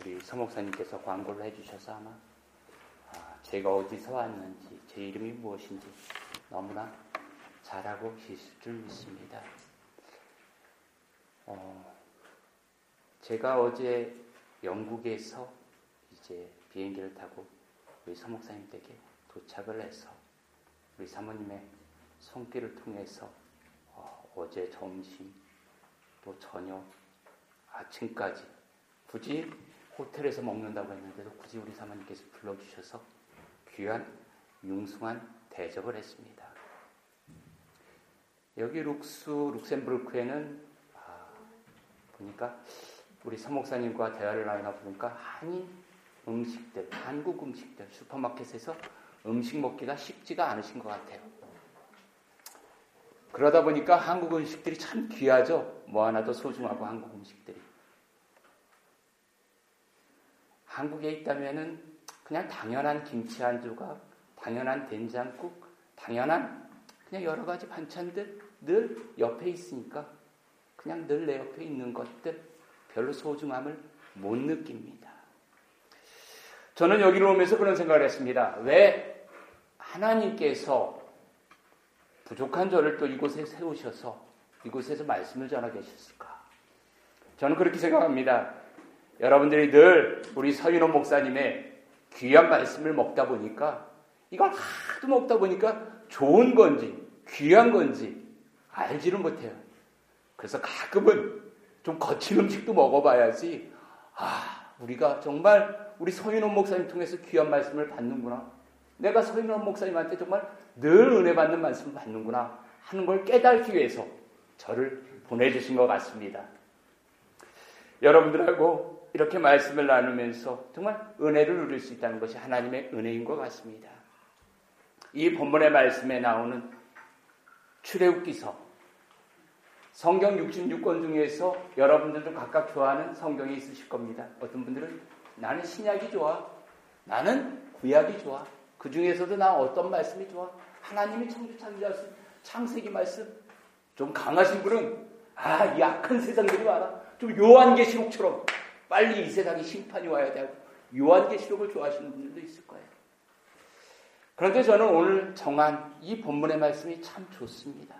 우리 서목사님께서 광고를 해주셔서 아마 아, 제가 어디서 왔는지 제 이름이 무엇인지 너무나 잘 알고 계실 줄 믿습니다. 어, 제가 어제 영국에서 이제 비행기를 타고 우리 서목사님 댁에 도착을 해서 우리 사모님의 손길을 통해서 어, 제 점심 또 저녁 아침까지 굳이 호텔에서 먹는다고 했는데도 굳이 우리 사모님께서 불러주셔서 귀한 융숭한 대접을 했습니다. 여기 룩스 룩셈부르크에는 아, 보니까 우리 서목사님과 대화를 나누다 보니까 한인 음식들, 한국 음식들 슈퍼마켓에서 음식 먹기가 쉽지가 않으신 것 같아요. 그러다 보니까 한국 음식들이 참 귀하죠. 뭐 하나도 소중하고 한국 음식들이. 한국에 있다면은 그냥 당연한 김치 한 조각, 당연한 된장국, 당연한 그냥 여러 가지 반찬들 늘 옆에 있으니까 그냥 늘 내 옆에 있는 것들 별로 소중함을 못 느낍니다. 저는 여기를 오면서 그런 생각을 했습니다. 왜 하나님께서 부족한 저를 또 이곳에 세우셔서 이곳에서 말씀을 전하 계셨을까? 저는 그렇게 생각합니다. 여러분들이 늘 우리 서윤호 목사님의 귀한 말씀을 먹다 보니까 이걸 하도 먹다 보니까 좋은 건지 귀한 건지 알지를 못해요. 그래서 가끔은 좀 거친 음식도 먹어봐야지 아 우리가 정말 우리 서윤호 목사님 통해서 귀한 말씀을 받는구나. 내가 서윤호 목사님한테 정말 늘 은혜 받는 말씀을 받는구나 하는 걸 깨닫기 위해서 저를 보내주신 것 같습니다. 여러분들하고 이렇게 말씀을 나누면서 정말 은혜를 누릴 수 있다는 것이 하나님의 은혜인 것 같습니다. 이 본문의 말씀에 나오는 출애굽기서 성경 66권 중에서 여러분들도 각각 좋아하는 성경이 있으실 겁니다. 어떤 분들은 나는 신약이 좋아. 나는 구약이 좋아. 그 중에서도 나 어떤 말씀이 좋아. 하나님이 창조 창조하신 창세기 말씀. 좀 강하신 분은 아, 이 악한 세상들이 많아. 좀 요한계시록처럼 빨리 이 세상에 심판이 와야 되고 요한계시록을 좋아하시는 분들도 있을 거예요. 그런데 저는 오늘 정한 이 본문의 말씀이 참 좋습니다.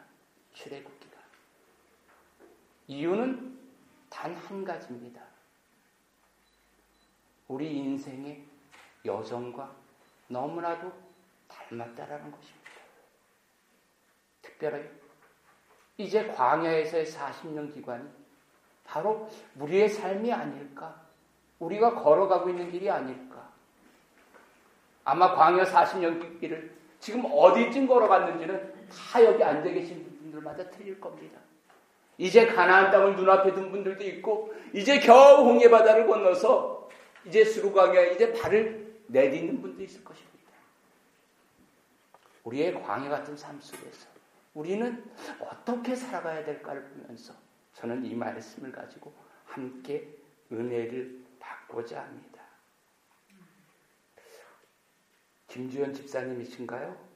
출애굽기가. 이유는 단 한 가지입니다. 우리 인생의 여정과 너무나도 닮았다라는 것입니다. 특별하게 이제 광야에서의 40년 기간이 바로 우리의 삶이 아닐까? 우리가 걸어가고 있는 길이 아닐까? 아마 광야 40년 길을 지금 어디쯤 걸어갔는지는 다 여기 앉아 계신 분들마다 틀릴 겁니다. 이제 가나안 땅을 눈앞에 둔 분들도 있고 이제 겨우 홍해 바다를 건너서 이제 수루광야 이제 발을 내딛는 분도 있을 것입니다. 우리의 광야 같은 삶 속에서 우리는 어떻게 살아가야 될까를 보면서 저는 이 말씀을 가지고 함께 은혜를 받고자 합니다. 김주현 집사님이신가요?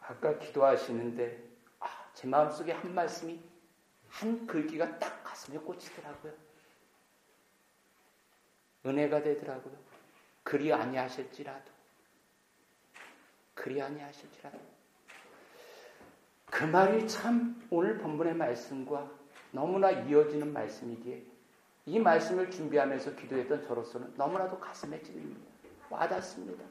아까 기도하시는데 아, 제 마음속에 한 말씀이 한 글귀가 딱 가슴에 꽂히더라고요. 은혜가 되더라고요. 그리 아니하실지라도 그리 아니하실지라도 그 말이 참 오늘 본문의 말씀과 너무나 이어지는 말씀이기에 이 말씀을 준비하면서 기도했던 저로서는 너무나도 가슴에 찔립니다. 와닿습니다.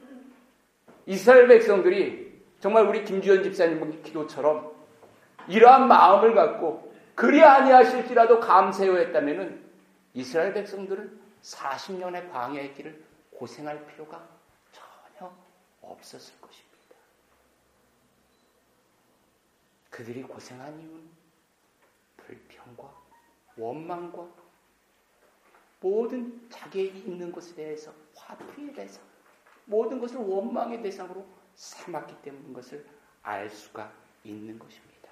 이스라엘 백성들이 정말 우리 김주현 집사님의 기도처럼 이러한 마음을 갖고 그리 아니하실지라도 감세요 했다면 이스라엘 백성들은 40년의 광야의 길을 고생할 필요가 전혀 없었을 것입니다. 그들이 고생한 이유는 불평과 원망과 모든 자기의 있는 것에 대해서 화풀이에 대해서 모든 것을 원망의 대상으로 삼았기 때문인 것을 알 수가 있는 것입니다.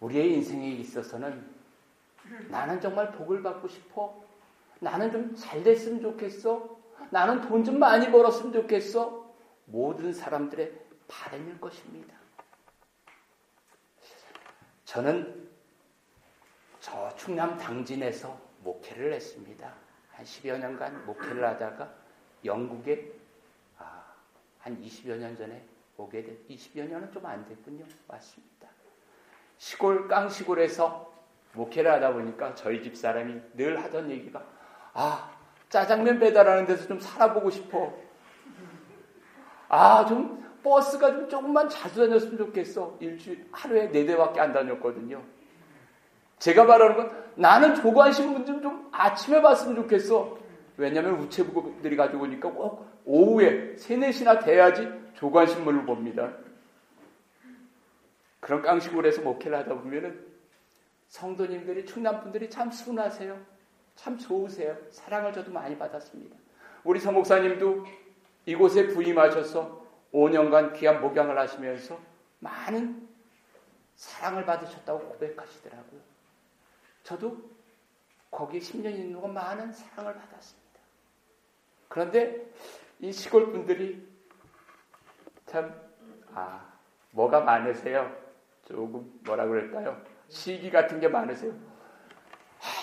우리의 인생에 있어서는 나는 정말 복을 받고 싶어. 나는 좀 잘 됐으면 좋겠어. 나는 돈 좀 많이 벌었으면 좋겠어. 모든 사람들의 바램일 것입니다. 저는 저 충남 당진에서 목회를 했습니다. 한 10여 년간 목회를 하다가 영국에 아, 한 20여 년 전에 오게 됐, 20여 년은 좀 안 됐군요. 맞습니다. 시골, 깡시골에서 목회를 하다 보니까 저희 집 사람이 늘 하던 얘기가 아, 짜장면 배달하는 데서 좀 살아보고 싶어. 아, 좀 버스가 좀 조금만 자주 다녔으면 좋겠어. 일주일, 하루에 네 대밖에 안 다녔거든요. 제가 말하는 건 나는 조관신문 좀, 좀 아침에 봤으면 좋겠어. 왜냐면 우체부들이 가지고 오니까 꼭 오후에 3, 4시나 돼야지 조관신문을 봅니다. 그런 깡시골에서 목회를 하다 보면은 성도님들이, 충남분들이 참 순하세요. 참 좋으세요. 사랑을 저도 많이 받았습니다. 우리 서목사님도 이곳에 부임하셔서 5년간 귀한 목양을 하시면서 많은 사랑을 받으셨다고 고백하시더라고요. 저도 거기 10년 있는 동안 많은 사랑을 받았습니다. 그런데 이 시골 분들이 참, 아, 뭐가 많으세요? 조금 뭐라 그럴까요? 시기 같은 게 많으세요.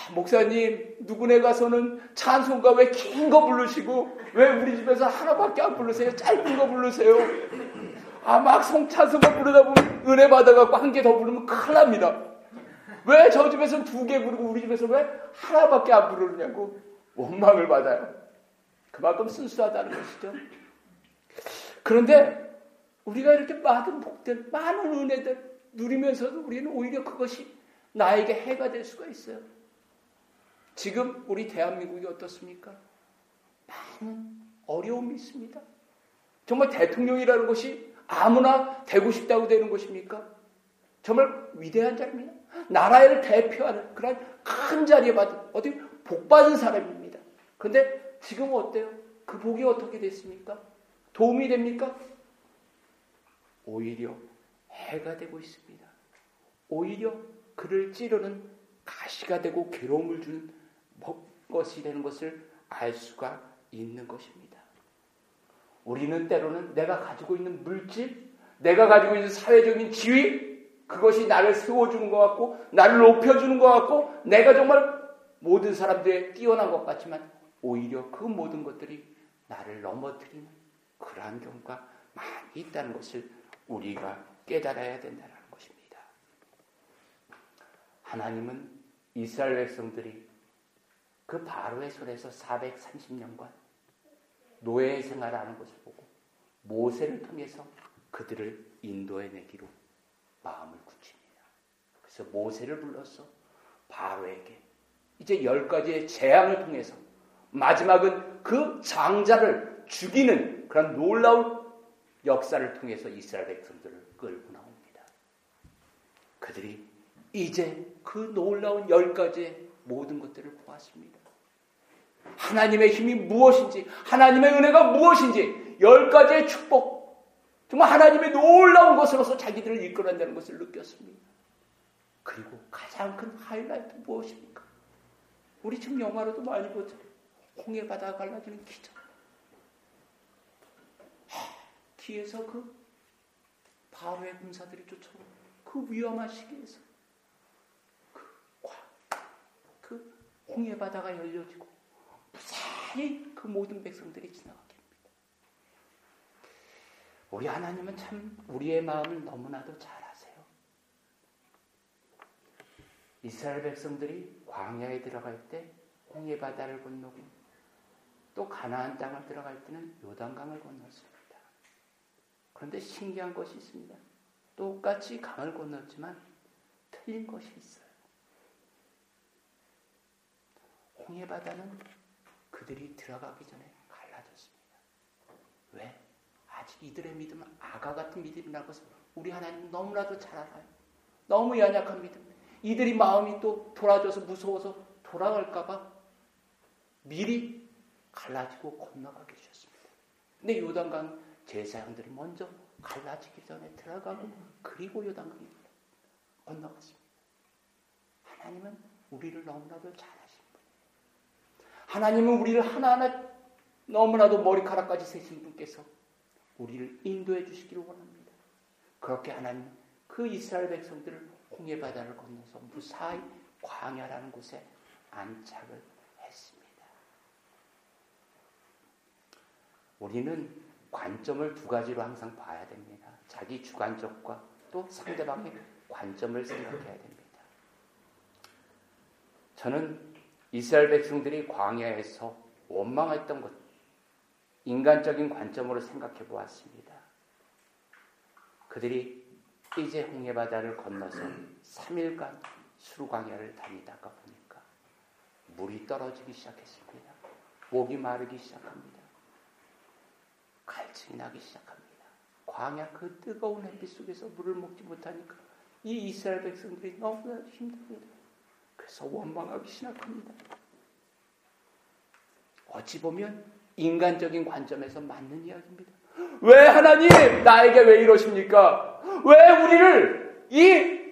아, 목사님, 누구네 가서는 찬송가 왜 긴 거 부르시고, 왜 우리 집에서 하나밖에 안 부르세요? 짧은 거 부르세요? 아, 막 성찬송가 부르다 보면 은혜 받아갖고 한 개 더 부르면 큰일 납니다. 왜 저 집에서는 두 개 부르고 우리 집에서 왜 하나밖에 안 부르냐고 원망을 받아요. 그만큼 순수하다는 것이죠. 그런데 우리가 이렇게 많은 복들, 많은 은혜들 누리면서도 우리는 오히려 그것이 나에게 해가 될 수가 있어요. 지금 우리 대한민국이 어떻습니까? 많은 어려움이 있습니다. 정말 대통령이라는 것이 아무나 되고 싶다고 되는 것입니까? 정말 위대한 자입니다. 나라를 대표하는 그런 큰 자리에 받은 어디 복 받은 사람입니다. 그런데 지금 어때요? 그 복이 어떻게 됐습니까? 도움이 됩니까? 오히려 해가 되고 있습니다. 오히려 그를 찌르는 가시가 되고 괴로움을 주는 것이 되는 것을 알 수가 있는 것입니다. 우리는 때로는 내가 가지고 있는 물질, 내가 가지고 있는 사회적인 지위, 그것이 나를 세워주는 것 같고, 나를 높여주는 것 같고, 내가 정말 모든 사람들에 뛰어난 것 같지만, 오히려 그 모든 것들이 나를 넘어뜨리는 그러한 경우가 많이 있다는 것을 우리가 깨달아야 된다는 것입니다. 하나님은 이스라엘 백성들이 그 바로의 손에서 430년간 노예 생활을 하는 것을 보고 모세를 통해서 그들을 인도해 내기로 마음을 굳힙니다. 그래서 모세를 불러서 바로에게 이제 열 가지의 재앙을 통해서 마지막은 그 장자를 죽이는 그런 놀라운 역사를 통해서 이스라엘 백성들을 끌고 나옵니다. 그들이 이제 그 놀라운 열 가지의 모든 것들을 보았습니다. 하나님의 힘이 무엇인지, 하나님의 은혜가 무엇인지, 열 가지의 축복, 정말 하나님의 놀라운 것으로서 자기들을 이끌어낸다는 것을 느꼈습니다. 그리고 가장 큰 하이라이트 무엇입니까? 우리 지금 영화로도 많이 보죠. 홍해 바다 갈라지는 기적. 뒤에서 그 바로의 군사들이 쫓아오는 그 위험한 시기에서 그, 그 홍해 바다가 열려지고 무사히 그 모든 백성들이 지나가게 합니다. 우리 하나님은 참 우리의 마음을 너무나도 잘 아세요. 이스라엘 백성들이 광야에 들어갈 때 홍해 바다를 건너고 또 가나안 땅을 들어갈 때는 요단강을 건넜습니다. 그런데 신기한 것이 있습니다. 똑같이 강을 건넜지만 틀린 것이 있어요. 홍해 바다는 그들이 들어가기 전에 갈라졌습니다. 왜? 아직 이들의 믿음은 아가 같은 믿음이라는 것을 우리 하나님 너무나도 잘 알아요. 너무 연약한 믿음. 이들이 마음이 또 돌아져서 무서워서 돌아갈까봐 미리 갈라지고 건너가게 하셨습니다. 근데 요단강 제사장들이 먼저 갈라지기 전에 들어가고 그리고 요단강을 건너갔습니다. 하나님은 우리를 너무나도 잘 하나님은 우리를 하나하나 너무나도 머리카락까지 세신 분께서 우리를 인도해 주시기를 원합니다. 그렇게 하나님 그 이스라엘 백성들을 홍해 바다를 건너서 무사히 광야라는 곳에 안착을 했습니다. 우리는 관점을 두 가지로 항상 봐야 됩니다. 자기 주관적과 또 상대방의 관점을 생각해야 됩니다. 저는 이스라엘 백성들이 광야에서 원망했던 것, 인간적인 관점으로 생각해 보았습니다. 그들이 이제 홍해바다를 건너서 3일간 수루광야를 다니다가 보니까 물이 떨어지기 시작했습니다. 목이 마르기 시작합니다. 갈증이 나기 시작합니다. 광야 그 뜨거운 햇빛 속에서 물을 먹지 못하니까 이 이스라엘 백성들이 너무나 힘듭니다. 그래서 원망하기 시작합니다. 어찌 보면 인간적인 관점에서 맞는 이야기입니다. 왜 하나님 나에게 왜 이러십니까? 왜 우리를 이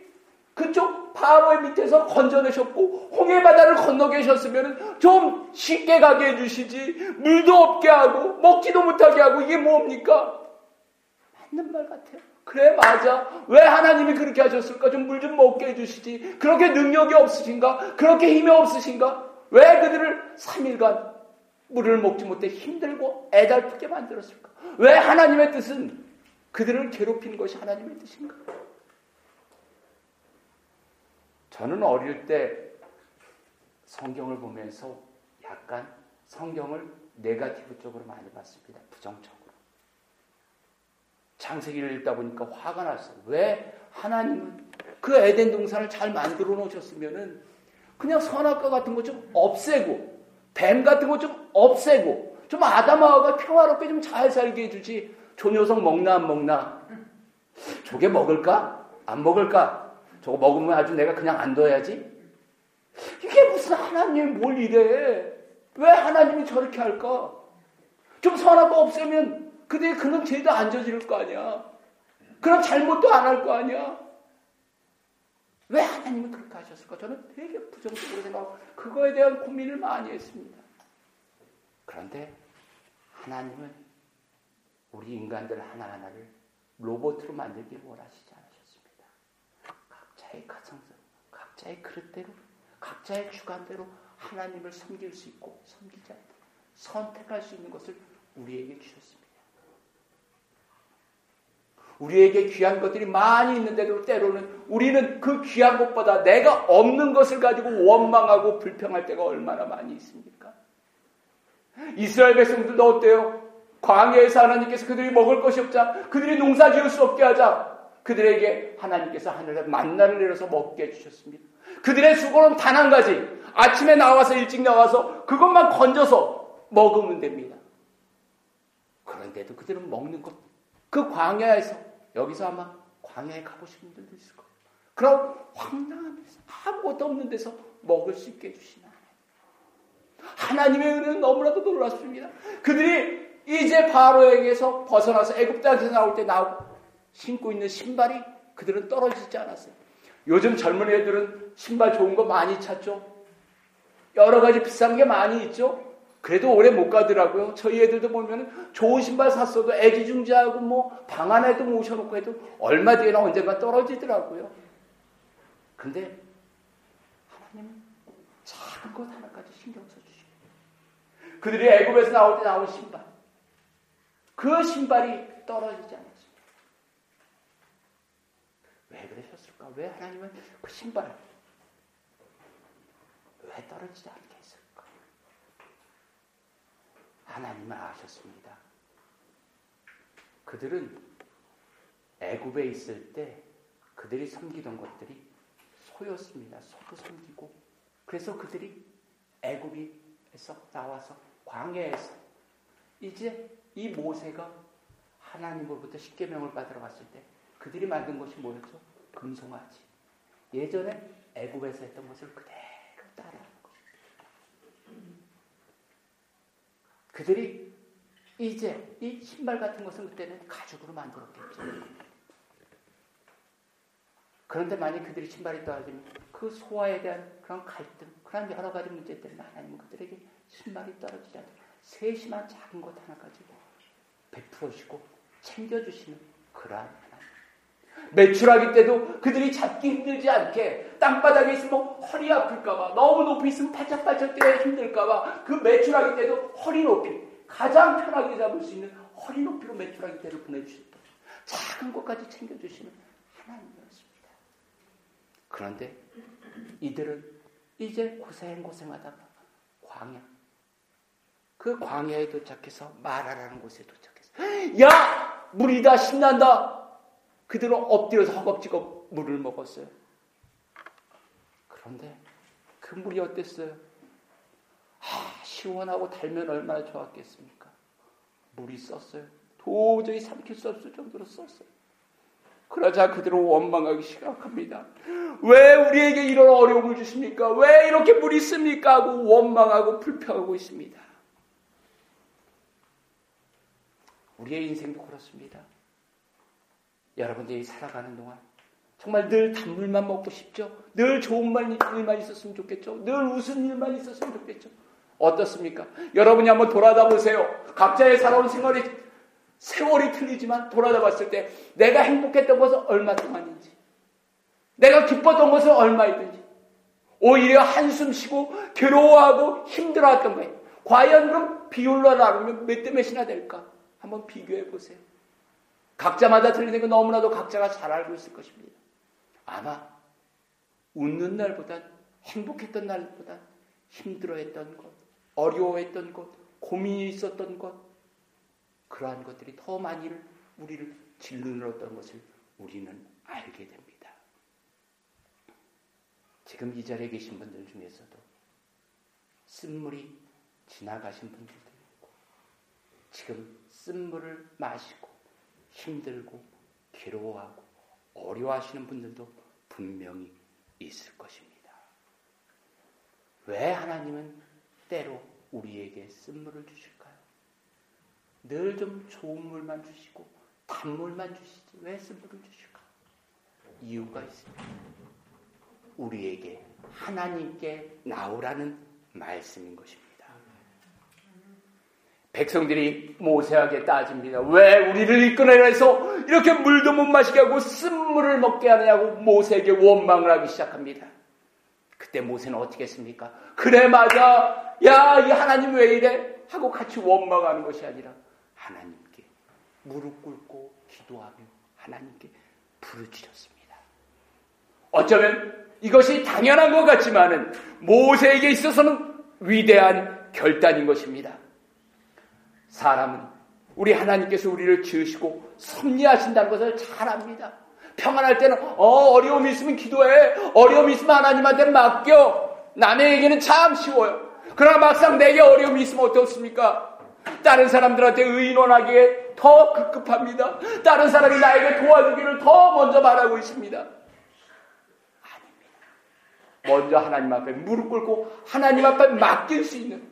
그쪽 바로의 밑에서 건져내셨고 홍해 바다를 건너 계셨으면 좀 쉽게 가게 해주시지 물도 없게 하고 먹지도 못하게 하고 이게 뭡니까? 맞는 말 같아요. 그래 맞아. 왜 하나님이 그렇게 하셨을까? 좀물좀 먹게 해주시지. 그렇게 능력이 없으신가? 그렇게 힘이 없으신가? 왜 그들을 3일간 물을 먹지 못해 힘들고 애달프게 만들었을까? 왜 하나님의 뜻은 그들을 괴롭히는 것이 하나님의 뜻인가? 저는 어릴 때 성경을 보면서 약간 성경을 네가티브 쪽으로 많이 봤습니다. 부정적 으로. 창세기를 읽다 보니까 화가 났어요. 왜 하나님은 그 에덴 동산을 잘 만들어 놓으셨으면은 그냥 선악과 같은 거 좀 없애고 뱀 같은 거 좀 없애고 좀 아담하가 평화롭게 좀 잘 살게 해주지. 조 녀석 먹나 안 먹나? 저게 먹을까? 안 먹을까? 저거 먹으면 아주 내가 그냥 안 둬야지? 이게 무슨 하나님이 뭘 이래? 왜 하나님이 저렇게 할까? 좀 선악과 없애면 그대 그런 죄도 안 저지를 거 아니야. 그런 잘못도 안 할 거 아니야. 왜 하나님은 그렇게 하셨을까? 저는 되게 부정적으로 생각하고 그거에 대한 고민을 많이 했습니다. 그런데 하나님은 우리 인간들 하나하나를 로봇으로 만들길 원하시지 않으셨습니다. 각자의 가성선, 각자의 그릇대로, 각자의 주관대로 하나님을 섬길 수 있고 섬기지 않고 선택할 수 있는 것을 우리에게 주셨습니다. 우리에게 귀한 것들이 많이 있는데도 때로는 우리는 그 귀한 것보다 내가 없는 것을 가지고 원망하고 불평할 때가 얼마나 많이 있습니까? 이스라엘 백성들도 어때요? 광야에서 하나님께서 그들이 먹을 것이 없자 그들이 농사 지을 수 없게 하자 그들에게 하나님께서 하늘에 만나를 내려서 먹게 해주셨습니다. 그들의 수고는 단 한 가지 아침에 나와서 일찍 나와서 그것만 건져서 먹으면 됩니다. 그런데도 그들은 먹는 것, 그 광야에서 여기서 아마 광야에 싶은 분들도 있을 거예요. 그럼 황당하면서 아무것도 없는 데서 먹을 수 있게 해주시는 하나님. 하나님의 은혜는 너무나도 놀랍습니다. 그들이 이제 바로에게서 벗어나서 애굽 땅에서 나올 때 나오고 신고 있는 신발이 그들은 떨어지지 않았어요. 요즘 젊은 애들은 신발 좋은 거 많이 찾죠. 여러 가지 비싼 게 많이 있죠. 그래도 오래 못 가더라고요. 저희 애들도 보면 좋은 신발 샀어도 애지중지하고 뭐 방 안에도 모셔놓고 해도 얼마 뒤에나 언젠가 떨어지더라고요. 근데 하나님은 작은 것 하나까지 신경 써주시고 그들이 애굽에서 나올 때 나온 신발 그 신발이 떨어지지 않았습니다. 왜 그러셨을까? 왜 하나님은 그 신발을 왜 떨어지지 않았을까? 하나님은 아셨습니다. 그들은 애굽에 있을 때 그들이 섬기던 것들이 소였습니다. 소도 섬기고 그래서 그들이 애굽에서 나와서 광야에서 이제 이 모세가 하나님으로부터 십계명을 받으러 갔을 때 그들이 만든 것이 뭐였죠? 금송아지. 예전에 애굽에서 했던 것을 그대로 따라 그들이 이제 이 신발 같은 것은 그때는 가죽으로 만들었겠죠. 그런데 만약 그들이 신발이 떨어지면 그 소화에 대한 그런 갈등, 그런 여러 가지 문제 때문에 하나님은 그들에게 신발이 떨어지지 않도록 세심한 작은 것 하나까지 베풀어주시고 챙겨주시는 그러한 하나님. 매출하기 때도 그들이 잡기 힘들지 않게 땅바닥에 있으면 허리 아플까봐 너무 높이 있으면 팔짝팔짝 뛰어 힘들까봐 그 메추라기 때도 허리 높이 가장 편하게 잡을 수 있는 허리 높이로 메추라기 때를 보내주셨다. 작은 것까지 챙겨주시는 하나님이었습니다. 그런데 이들은 이제 고생고생하다가 광야 그 광야에 도착해서 마라라는 곳에 도착해서 야 물이 다 신난다. 그들은 엎드려서 허겁지겁 물을 먹었어요. 그런데 그 물이 어땠어요? 아, 시원하고 달면 얼마나 좋았겠습니까? 물이 썼어요. 도저히 삼킬 수 없을 정도로 썼어요. 그러자 그들은 원망하기 시작합니다. 왜 우리에게 이런 어려움을 주십니까? 왜 이렇게 물이 씁니까? 하고 원망하고 불평하고 있습니다. 우리의 인생도 그렇습니다. 여러분들이 살아가는 동안 정말 늘 단물만 먹고 싶죠? 늘 좋은 일만 있었으면 좋겠죠? 늘 웃은 일만 있었으면 좋겠죠? 어떻습니까? 여러분이 한번 돌아다 보세요. 각자의 살아온 생활이 세월이 틀리지만 돌아다 봤을 때 내가 행복했던 것은 얼마 동안인지 내가 기뻤던 것은 얼마이든지 오히려 한숨 쉬고 괴로워하고 힘들어했던 거예요. 과연 그럼 비율로 나누면 몇 대 몇이나 될까? 한번 비교해 보세요. 각자마다 틀리는 건 너무나도 각자가 잘 알고 있을 것입니다. 아마 웃는 날보단 행복했던 날보다 힘들어했던 것, 어려워했던 것, 고민이 있었던 것, 그러한 것들이 더 많이 우리를 질르렀던 것을 우리는 알게 됩니다. 지금 이 자리에 계신 분들 중에서도 쓴물이 지나가신 분들도 있고, 지금 쓴물을 마시고 힘들고 괴로워하고 어려워하시는 분들도 분명히 있을 것입니다. 왜 하나님은 때로 우리에게 쓴물을 주실까요? 늘 좀 좋은 물만 주시고 단물만 주시지 왜 쓴물을 주실까? 이유가 있습니다. 우리에게 하나님께 나오라는 말씀인 것입니다. 백성들이 모세에게 따집니다. 왜 우리를 이끌어내라 해서 이렇게 물도 못 마시게 하고 쓴물을 먹게 하느냐고 모세에게 원망을 하기 시작합니다. 그때 모세는 어떻게 했습니까? 그래 맞아. 야, 이 하나님 왜 이래? 하고 같이 원망하는 것이 아니라 하나님께 무릎 꿇고 기도하며 하나님께 부르짖었습니다. 어쩌면 이것이 당연한 것 같지만은 모세에게 있어서는 위대한 결단인 것입니다. 사람은 우리 하나님께서 우리를 지으시고 섭리하신다는 것을 잘 압니다. 평안할 때는 어, 어려움이 있으면 기도해. 어려움이 있으면 하나님한테 맡겨. 남에게는 참 쉬워요. 그러나 막상 내게 어려움이 있으면 어떻습니까? 다른 사람들한테 의논하기에 더 급급합니다. 다른 사람이 나에게 도와주기를 더 먼저 말하고 있습니다. 아닙니다. 먼저 하나님 앞에 무릎 꿇고 하나님 앞에 맡길 수 있는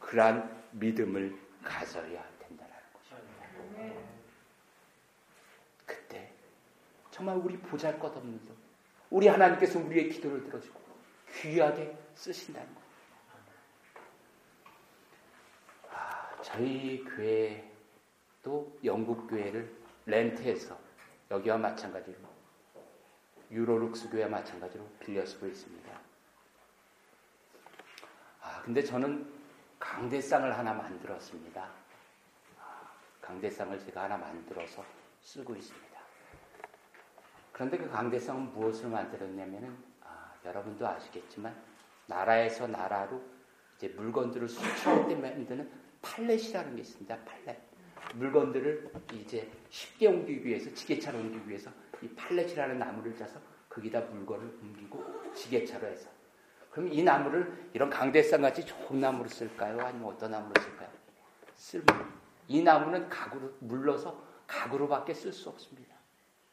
그러한 믿음을 가져야 된다는 것입니다. 그때 정말 우리 보잘 것 우리 하나님께서 우리의 기도를 들어주고 귀하게 쓰신다는 것. 아, 저희 교회도 영국 교회를 렌트해서 여기와 마찬가지로 유로룩스 교회와 마찬가지로 빌려 쓰고 있습니다. 아, 근데 저는 강대상을 하나 만들었습니다. 강대상을 제가 하나 만들어서 쓰고 있습니다. 그런데 그 강대상은 무엇을 만들었냐면은 아, 여러분도 아시겠지만 나라에서 나라로 이제 물건들을 수출할 때 만드는 팔렛이라는 게 있습니다. 팔렛. 물건들을 이제 쉽게 옮기기 위해서 지게차로 옮기기 위해서 이 팔렛이라는 나무를 짜서 거기다 물건을 옮기고 지게차로 해서 그럼 이 나무를 이런 강대상 같이 좋은 나무로 쓸까요? 아니면 어떤 나무로 쓸까요? 쓸모. 이 나무는 가구로 물러서 가구로밖에 쓸 수 없습니다.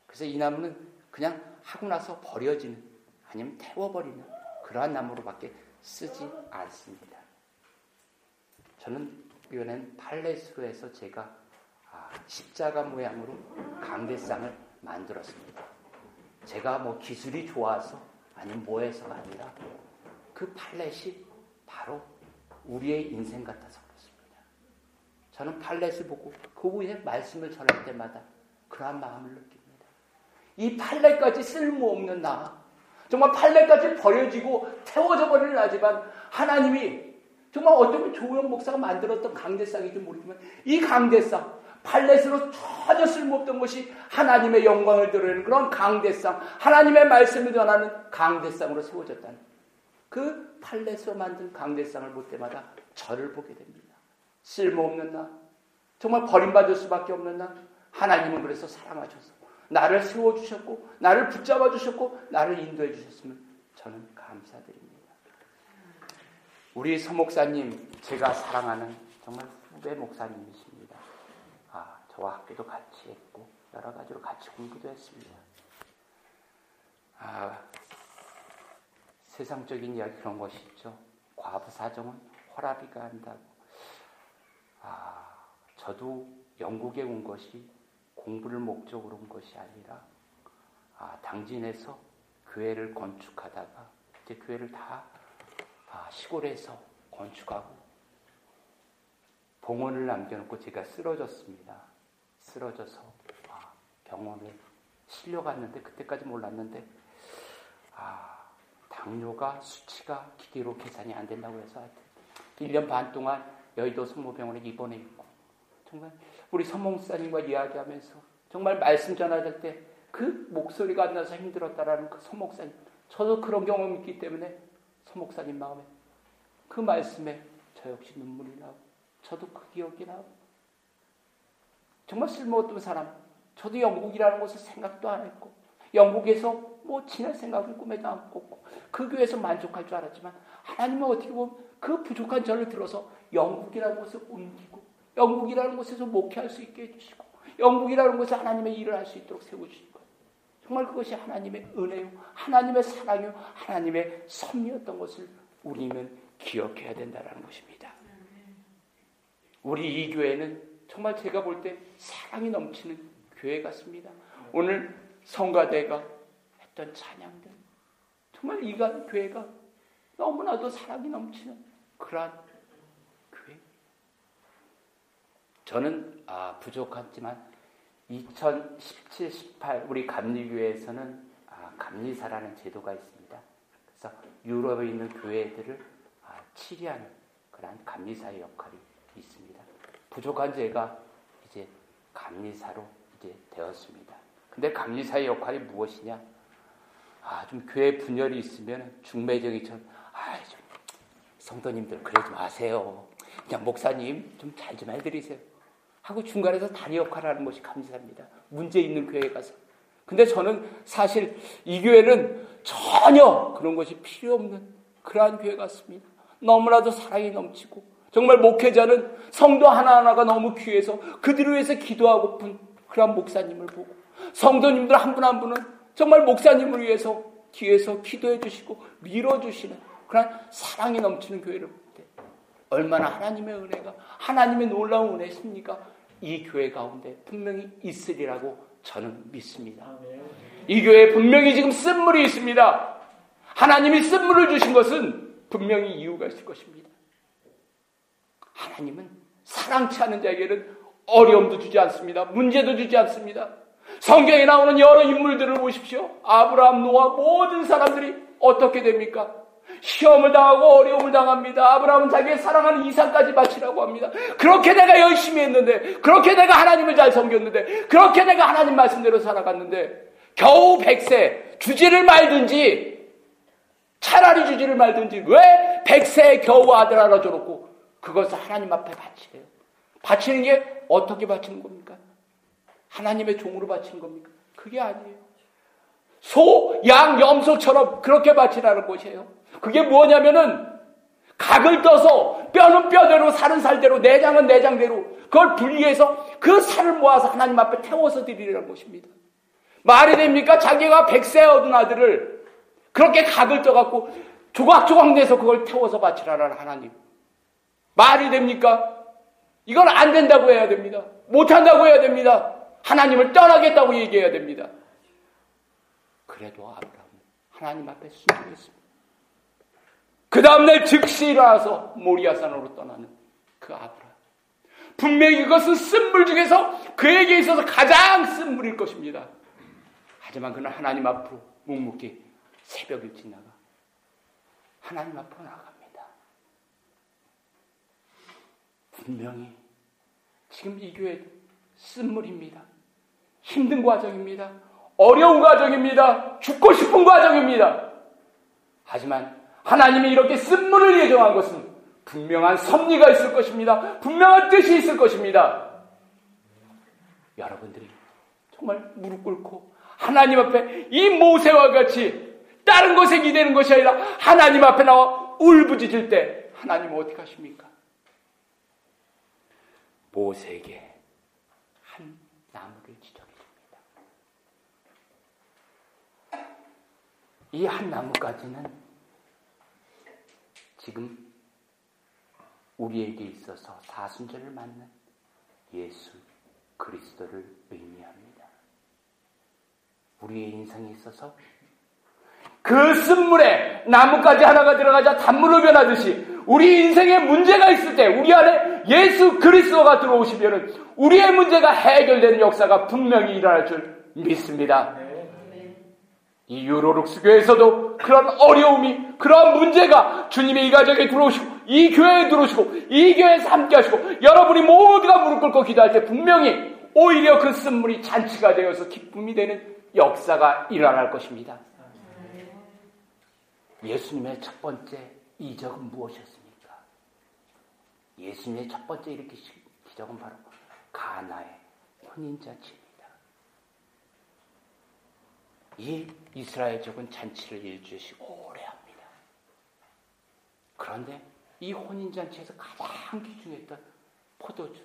그래서 이 나무는 그냥 하고 나서 버려지는 아니면 태워버리는 그러한 나무로밖에 쓰지 않습니다. 저는 이번엔 팔레스로 해서 제가 아, 십자가 모양으로 강대상을 만들었습니다. 제가 뭐 기술이 좋아서 아니면 뭐해서가 아니라 그 팔렛이 바로 우리의 인생 같아서 그렇습니다. 저는 팔렛을 보고 그 위에 말씀을 전할 때마다 그러한 마음을 느낍니다. 이 팔렛까지 쓸모없는 나, 정말 팔레까지 버려지고 태워져 버리는 하지만 하나님이 정말 어쩌면 조영 목사가 만들었던 강대상인지 모르지만 이 강대상 팔렛으로 전혀 쓸모없던 것이 하나님의 영광을 드러내는 그런 강대상 하나님의 말씀을 전하는 강대상으로 세워졌다는 그 팔렛으로 만든 강대상을 볼 때마다 저를 보게 됩니다. 쓸모없는 나 정말 버림받을 수밖에 없는 나 하나님은 그래서 사랑하셔서 나를 세워주셨고 나를 붙잡아 주셨고 나를 인도해 주셨으면 저는 감사드립니다. 우리 서목사님 제가 사랑하는 정말 후배 목사님이십니다. 아 저와 학교도 같이 했고 여러 가지로 같이 공부도 했습니다. 아 세상적인 이야기 그런 것이 있죠. 과부 사정은 허라비가 한다고. 아 저도 영국에 온 것이 공부를 목적으로 온 것이 아니라 아, 당진에서 교회를 건축하다가 이제 교회를 다 아, 시골에서 건축하고 봉헌을 남겨놓고 제가 쓰러졌습니다. 쓰러져서 아, 병원에 실려갔는데 그때까지 몰랐는데 아, 당뇨가 수치가 기계로 계산이 안 된다고 해서 하여튼 1년 반 동안 여의도 성모병원에 입원해 있고 정말 우리 서몽사님과 이야기하면서 정말 말씀 전하실 때 그 목소리가 안 나서 힘들었다라는 그 서목사님 저도 그런 경험이 있기 때문에 서목사님 마음에 그 말씀에 저 역시 눈물이 나고 저도 그 기억이 나고 정말 쓸모없던 사람 저도 영국이라는 곳을 생각도 안 했고 영국에서 뭐 지낼 생각은 꿈에도 안 꿨고 그 교회에서 만족할 줄 알았지만 하나님은 어떻게 보면 그 부족한 저를 들어서 영국이라는 곳을 옮기고 영국이라는 곳에서 목회할 수 있게 해주시고 영국이라는 곳에 하나님의 일을 할 수 있도록 세워주신 거예요. 정말 그것이 하나님의 은혜요, 하나님의 사랑요, 하나님의 섭리였던 것을 우리는 기억해야 된다는 것입니다. 우리 이 교회는 정말 제가 볼 때 사랑이 넘치는 교회 같습니다. 오늘 성가대가 했던 찬양들 정말 이 교회가 너무나도 사랑이 넘치는 그러한 저는 아, 부족하지만 2017, 18 우리 감리교회에서는 아, 감리사라는 제도가 있습니다. 그래서 유럽에 있는 교회들을 아, 치리하는 그러한 감리사의 역할이 있습니다. 부족한 제가 이제 감리사로 이제 되었습니다. 근데 감리사의 역할이 무엇이냐? 아, 좀 교회 분열이 있으면 중매정이처럼 아, 좀 성도님들 그러지 마세요. 그냥 목사님 좀 잘좀 좀 해드리세요. 하고 중간에서 다리 역할을 하는 것이 감사합니다. 문제 있는 교회에 가서. 근데 저는 사실 이 교회는 전혀 그런 것이 필요 없는 그러한 교회 같습니다. 너무나도 사랑이 넘치고 정말 목회자는 성도 하나하나가 너무 귀해서 그들을 위해서 기도하고픈 그러한 목사님을 보고 성도님들 한 분한 분은 정말 목사님을 위해서 뒤에서 기도해 주시고 밀어 주시는 그러한 사랑이 넘치는 교회를 볼 때 얼마나 하나님의 은혜가 하나님의 놀라운 은혜십니까? 이 교회 가운데 분명히 있으리라고 저는 믿습니다. 이 교회에 분명히 지금 쓴물이 있습니다. 하나님이 쓴물을 주신 것은 분명히 이유가 있을 것입니다. 하나님은 사랑치 않은 자에게는 어려움도 주지 않습니다. 문제도 주지 않습니다. 성경에 나오는 여러 인물들을 보십시오. 아브라함, 노아 모든 사람들이 어떻게 됩니까? 시험을 당하고 어려움을 당합니다. 아브라함은 자기의 사랑하는 이상까지 바치라고 합니다. 그렇게 내가 열심히 했는데, 그렇게 내가 하나님을 잘 섬겼는데, 그렇게 내가 하나님 말씀대로 살아갔는데, 겨우 백세 주지를 말든지, 차라리 주지를 말든지, 왜 백세에 겨우 아들 하나 줘놓고, 그것을 하나님 앞에 바치래요. 바치는 게 어떻게 바치는 겁니까? 하나님의 종으로 바치는 겁니까? 그게 아니에요. 소, 양, 염소처럼 그렇게 바치라는 것이에요. 그게 뭐냐면은 각을 떠서 뼈는 뼈대로 살은 살대로 내장은 내장대로 그걸 분리해서 그 살을 모아서 하나님 앞에 태워서 드리라는 것입니다. 말이 됩니까? 자기가 백세 얻은 아들을 그렇게 각을 떠갖고 조각조각 내서 그걸 태워서 바치라는 하나님. 말이 됩니까? 이건 안 된다고 해야 됩니다. 못한다고 해야 됩니다. 하나님을 떠나겠다고 얘기해야 됩니다. 그래도 아브라함은 하나님 앞에 순종했습니다. 그 다음날 즉시 일어나서 모리아산으로 떠나는 그 아브라함. 분명히 이것은 쓴물 중에서 그에게 있어서 가장 쓴 물일 것입니다. 하지만 그는 하나님 앞으로 묵묵히 새벽 일찍 나가 하나님 앞으로 나갑니다. 분명히 지금 이 교회 쓴물입니다. 힘든 과정입니다. 어려운 과정입니다. 죽고 싶은 과정입니다. 하지만 하나님이 이렇게 쓴물을 예정한 것은 분명한 섭리가 있을 것입니다. 분명한 뜻이 있을 것입니다. 여러분들이 정말 무릎 꿇고 하나님 앞에 이 모세와 같이 다른 것에 기대는 것이 아니라 하나님 앞에 나와 울부짖을 때 하나님은 어떻게 하십니까? 모세에게 한 나무를 지정해 줍니다. 이 한 나무까지는 지금 우리에게 있어서 사순절을 맞는 예수 그리스도를 의미합니다. 우리의 인생에 있어서 그 쓴물에 나뭇가지 하나가 들어가자 단물로 변하듯이 우리 인생에 문제가 있을 때 우리 안에 예수 그리스도가 들어오시면 우리의 문제가 해결되는 역사가 분명히 일어날 줄 믿습니다. 이 유로룩스 교회에서도 그런 어려움이, 그런 문제가 주님의 이 가정에 들어오시고, 이 교회에 들어오시고, 이 교회에서 함께 하시고, 여러분이 모두가 무릎 꿇고 기도할 때 분명히 오히려 그 쓴물이 잔치가 되어서 기쁨이 되는 역사가 일어날 것입니다. 예수님의 첫 번째 이적은 무엇이었습니까? 예수님의 첫 번째 일으키신 기적은 바로 가나의 혼인잔치입니다. 이 이스라엘 족은 잔치를 일주일씩 오래 합니다. 그런데 이 혼인잔치에서 가장 귀중했던 포도주.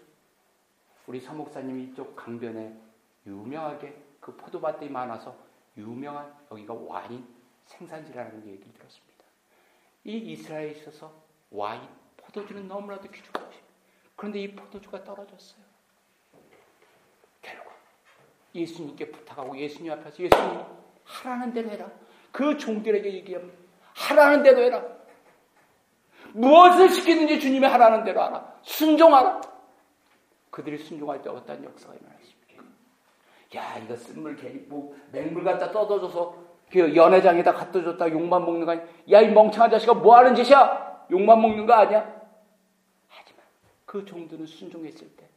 우리 서목사님이 이쪽 강변에 유명하게 그 포도밭들이 많아서 유명한 여기가 와인 생산지라는 얘기를 들었습니다. 이 이스라엘에 있어서 와인, 포도주는 너무나도 귀중한 것입니다. 그런데 이 포도주가 떨어졌어요. 예수님께 부탁하고 예수님 앞에서 예수님 하라는 대로 해라. 그 종들에게 얘기합니다. 하라는 대로 해라. 무엇을 시키든지 주님이 하라는 대로 하라. 순종하라. 그들이 순종할 때 어떤 역사가 일어났습니까? 야, 이거 쓴물 괜히 뭐 맹물 갖다 떠들어줘서 그 연회장에다 갖다 줬다 욕만 먹는 거 아니야? 야, 이 멍청한 자식아 뭐 하는 짓이야? 욕만 먹는 거 아니야? 하지만 그 종들은 순종했을 때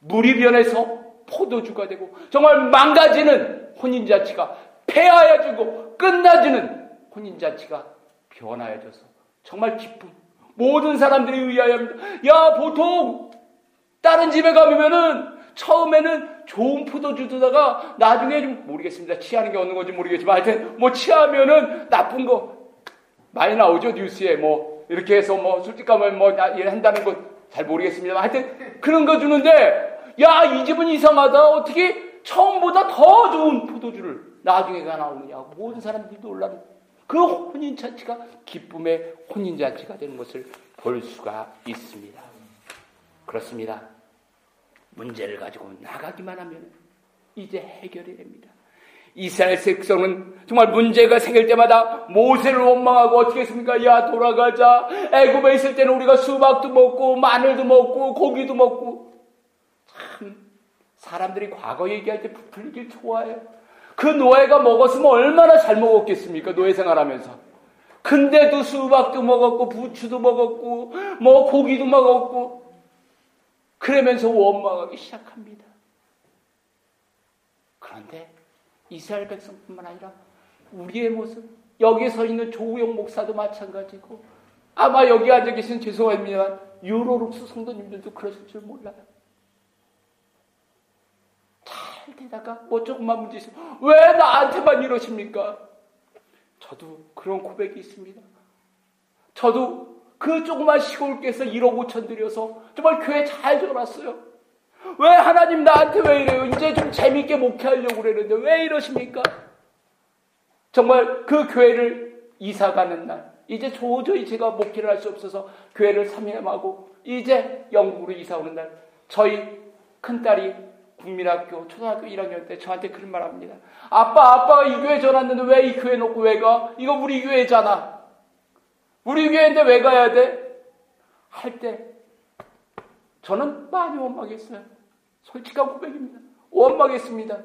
물이 변해서 포도주가 되고 정말 망가지는 혼인잔치가 폐하여지고 끝나지는 혼인잔치가 변하여져서 정말 기쁨 모든 사람들이 의아해합니다. 야 보통 다른 집에 가면은 처음에는 좋은 포도주 드다가 나중에 좀 모르겠습니다. 취하는 게 어느 건지 모르겠지만 하여튼 뭐 취하면은 나쁜 거 많이 나오죠 뉴스에 뭐 이렇게 해서 뭐 가면 뭐 한다는 거잘 모르겠습니다. 하여튼 그런 거 주는데 야 이 집은 이상하다 어떻게 처음보다 더 좋은 포도주를 나중에가 나오느냐고 모든 사람들이 놀라는 그 혼인잔치가 기쁨의 혼인잔치가 되는 것을 볼 수가 있습니다. 그렇습니다. 문제를 가지고 나가기만 하면 이제 해결이 됩니다. 이스라엘 백성은 정말 문제가 생길 때마다 모세를 원망하고 어떻게 했습니까? 야 돌아가자. 애굽에 있을 때는 우리가 수박도 먹고 마늘도 먹고 고기도 먹고 참 사람들이 과거 얘기할 때 부풀리길 좋아해요. 그 노예가 먹었으면 얼마나 잘 먹었겠습니까? 노예 생활하면서. 근데도 수박도 먹었고 부추도 먹었고 뭐 고기도 먹었고 그러면서 원망하기 시작합니다. 그런데 이스라엘 백성뿐만 아니라 우리의 모습 여기에 서 있는 조우영 목사도 마찬가지고 아마 여기 앉아 계신 죄송합니다만 유로룩스 성도님들도 그러실 줄 몰라요. 잘 되다가 뭐 조금만 문제 있으면 왜 나한테만 이러십니까? 저도 그런 고백이 있습니다. 저도 그 조그만 시골께서 1억 5천 들여서 정말 교회 잘 들어놨어요. 왜 하나님 나한테 왜 이래요? 이제 좀 재밌게 목회하려고 그러는데 왜 이러십니까? 정말 그 교회를 이사 가는 날, 이제 도저히 제가 목회를 할 수 없어서 교회를 삼임하고 이제 영국으로 이사 오는 날, 저희 큰딸이 국민학교 초등학교 1학년 때 저한테 그런 말 합니다. 아빠, 아빠가 이 교회 전왔는데 왜 이 교회 놓고 왜 가? 이거 우리 교회잖아. 우리 교회인데 왜 가야 돼? 할 때 저는 많이 원망했어요. 솔직한 고백입니다. 원망했습니다.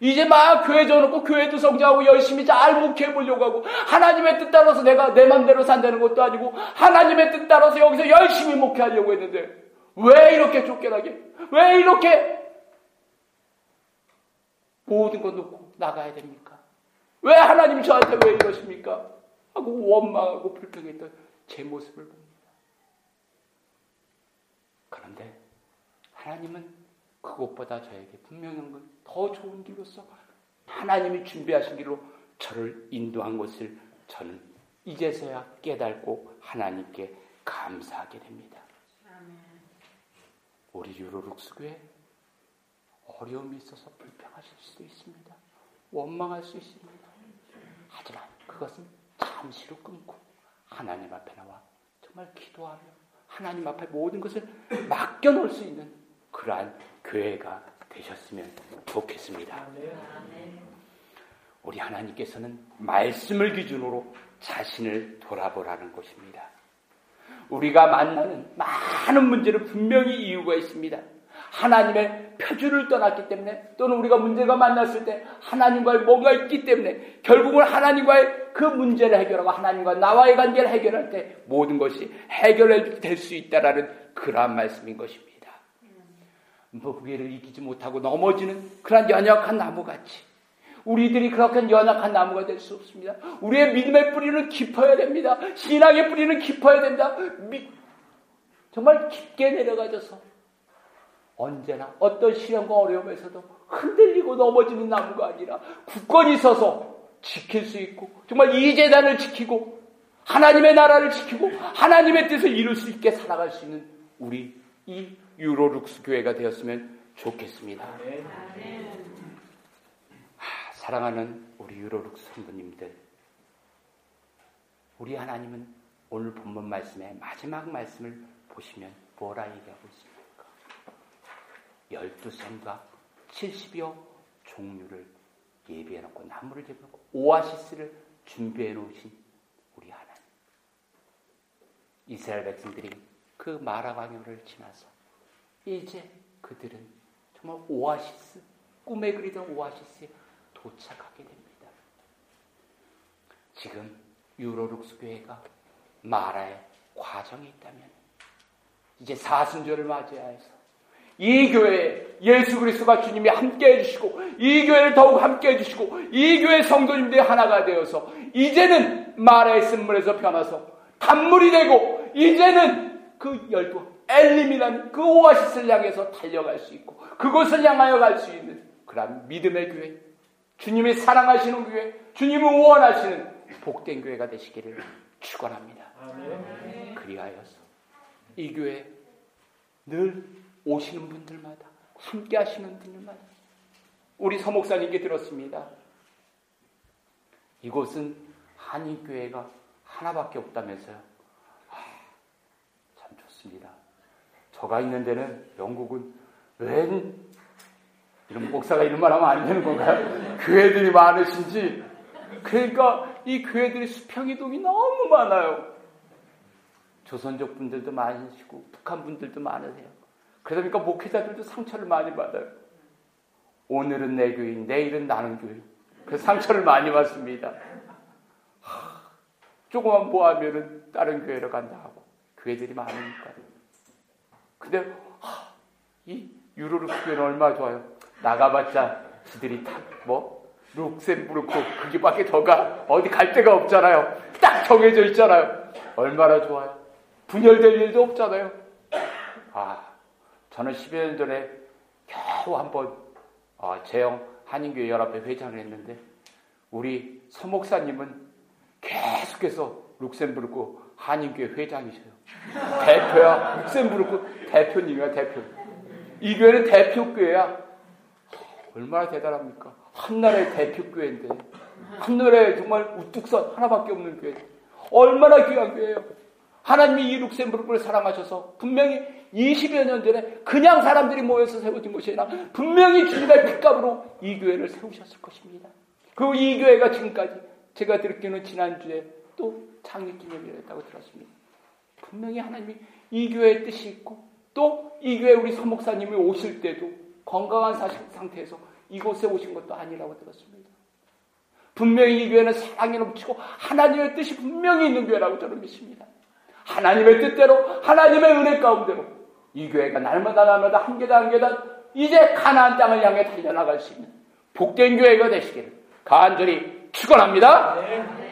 이제 막 교회 줘놓고 교회도 성장하고 열심히 잘 목회해 보려고 하고 하나님의 뜻 따라서 내가 내 맘대로 산다는 것도 아니고 하나님의 뜻 따라서 여기서 열심히 목회하려고 했는데 왜 이렇게 쫓겨나게? 왜 이렇게 모든 거 놓고 나가야 됩니까? 왜 하나님 저한테 왜 이러십니까? 하고 원망하고 불평했던 제 모습을 봅니다. 그런데 하나님은 그것보다 저에게 분명한 건 더 좋은 길로서 하나님이 준비하신 길로 저를 인도한 것을 저는 이제서야 깨닫고 하나님께 감사하게 됩니다. 우리 유로룩스교회 어려움이 있어서 불평하실 수도 있습니다. 원망할 수 있습니다. 하지만 그것은 잠시로 끊고 하나님 앞에 나와 정말 기도하며 하나님 앞에 모든 것을 맡겨놓을 수 있는 그러한 교회가 되셨으면 좋겠습니다. 우리 하나님께서는 말씀을 기준으로 자신을 돌아보라는 것입니다. 우리가 만나는 많은 문제는 분명히 이유가 있습니다. 하나님의 표준을 떠났기 때문에 또는 우리가 문제가 만났을 때 하나님과의 뭔가 있기 때문에 결국은 하나님과의 그 문제를 해결하고 하나님과 나와의 관계를 해결할 때 모든 것이 해결될 수 있다라는 그러한 말씀인 것입니다. 무게를 이기지 못하고 넘어지는 그런 연약한 나무같이 우리들이 그렇게 연약한 나무가 될 수 없습니다. 우리의 믿음의 뿌리는 깊어야 됩니다. 신앙의 뿌리는 깊어야 된다. 미, 정말 깊게 내려가져서 언제나 어떤 시련과 어려움에서도 흔들리고 넘어지는 나무가 아니라 굳건히 서서 지킬 수 있고 정말 이 재단을 지키고 하나님의 나라를 지키고 하나님의 뜻을 이룰 수 있게 살아갈 수 있는 우리 이 유로룩스 교회가 되었으면 좋겠습니다. 아, 사랑하는 우리 유로룩스 성도님들 우리 하나님은 오늘 본문 말씀의 마지막 말씀을 보시면 뭐라 얘기하고 있습니까? 열두 샘과 70여 종류를 예비해 놓고 나무를 제거하고 오아시스를 준비해 놓으신 우리 하나님. 이스라엘 백성들이 그 마라 광야를 지나서 이제 그들은 정말 오아시스, 꿈에 그리던 오아시스에 도착하게 됩니다. 지금 유로룩스 교회가 마라의 과정이 있다면 이제 사순절을 맞이해서 이 교회에 예수 그리스도가 주님이 함께 해주시고 이 교회를 더욱 함께 해주시고 이 교회 성도님들이 하나가 되어서 이제는 마라의 쓴물에서 변화서 단물이 되고 이제는 그 열두 엘림이라는 그 오아시스를 향해서 달려갈 수 있고 그곳을 향하여 갈 수 있는 그런 믿음의 교회 주님이 사랑하시는 교회 주님을 원하시는 복된 교회가 되시기를 축원합니다. 그리하여서 이 교회 늘 오시는 분들마다 함께 하시는 분들마다 우리 서목사님께 들었습니다. 이곳은 한인교회가 하나밖에 없다면서요. 아, 참 좋습니다. 저가 있는 데는 영국은 웬 이런 목사가 이런 말 하면 안 되는 건가요? 교회들이 많으신지 그러니까 이 교회들이 수평이동이 너무 많아요. 조선족 분들도 많으시고 북한 분들도 많으세요. 그러다 보니까 목회자들도 상처를 많이 받아요. 오늘은 내 교인, 내일은 나는 교인. 그 상처를 많이 받습니다. 하, 조금만 모하면은 다른 교회로 간다 하고 교회들이 많으니까. 근데 하, 이 유로룩 교회는 얼마 나 좋아요. 나가봤자 지들이 다뭐 룩셈부르크 그게밖에 더가 어디 갈 데가 없잖아요. 딱 정해져 있잖아요. 얼마나 좋아요. 분열될 일도 없잖아요. 아 저는 10여 년 전에 겨우 한번 어, 재영 한인교회 연합회 회장을 했는데 우리 서목사님은 계속해서 룩셈부르크 한인교회 회장이셔요. 대표야. 룩셈부르크 대표님이야, 대표. 이 교회는 대표교회야. 얼마나 대단합니까? 한 나라의 대표교회인데. 한 나라에 정말 우뚝선 하나밖에 없는 교회. 얼마나 귀한 교회예요. 하나님이 이 룩셈부르크를 사랑하셔서 분명히 20여 년 전에 그냥 사람들이 모여서 세워진 것이 아니라 분명히 주님의 핏값으로 이 교회를 세우셨을 것입니다. 그리고 이 교회가 지금까지 제가 들었기는 지난주에 또 창립 기념일을 했다고 들었습니다. 분명히 하나님이 이 교회의 뜻이 있고 또 이 교회 우리 서목사님이 오실 때도 건강한 사실 상태에서 이곳에 오신 것도 아니라고 들었습니다. 분명히 이 교회는 사랑이 넘치고 하나님의 뜻이 분명히 있는 교회라고 저는 믿습니다. 하나님의 뜻대로 하나님의 은혜 가운데로 이 교회가 날마다 날마다 한 계단 한 계단 이제 가나안 땅을 향해 달려나갈 수 있는 복된 교회가 되시기를 간절히 축원합니다. 네.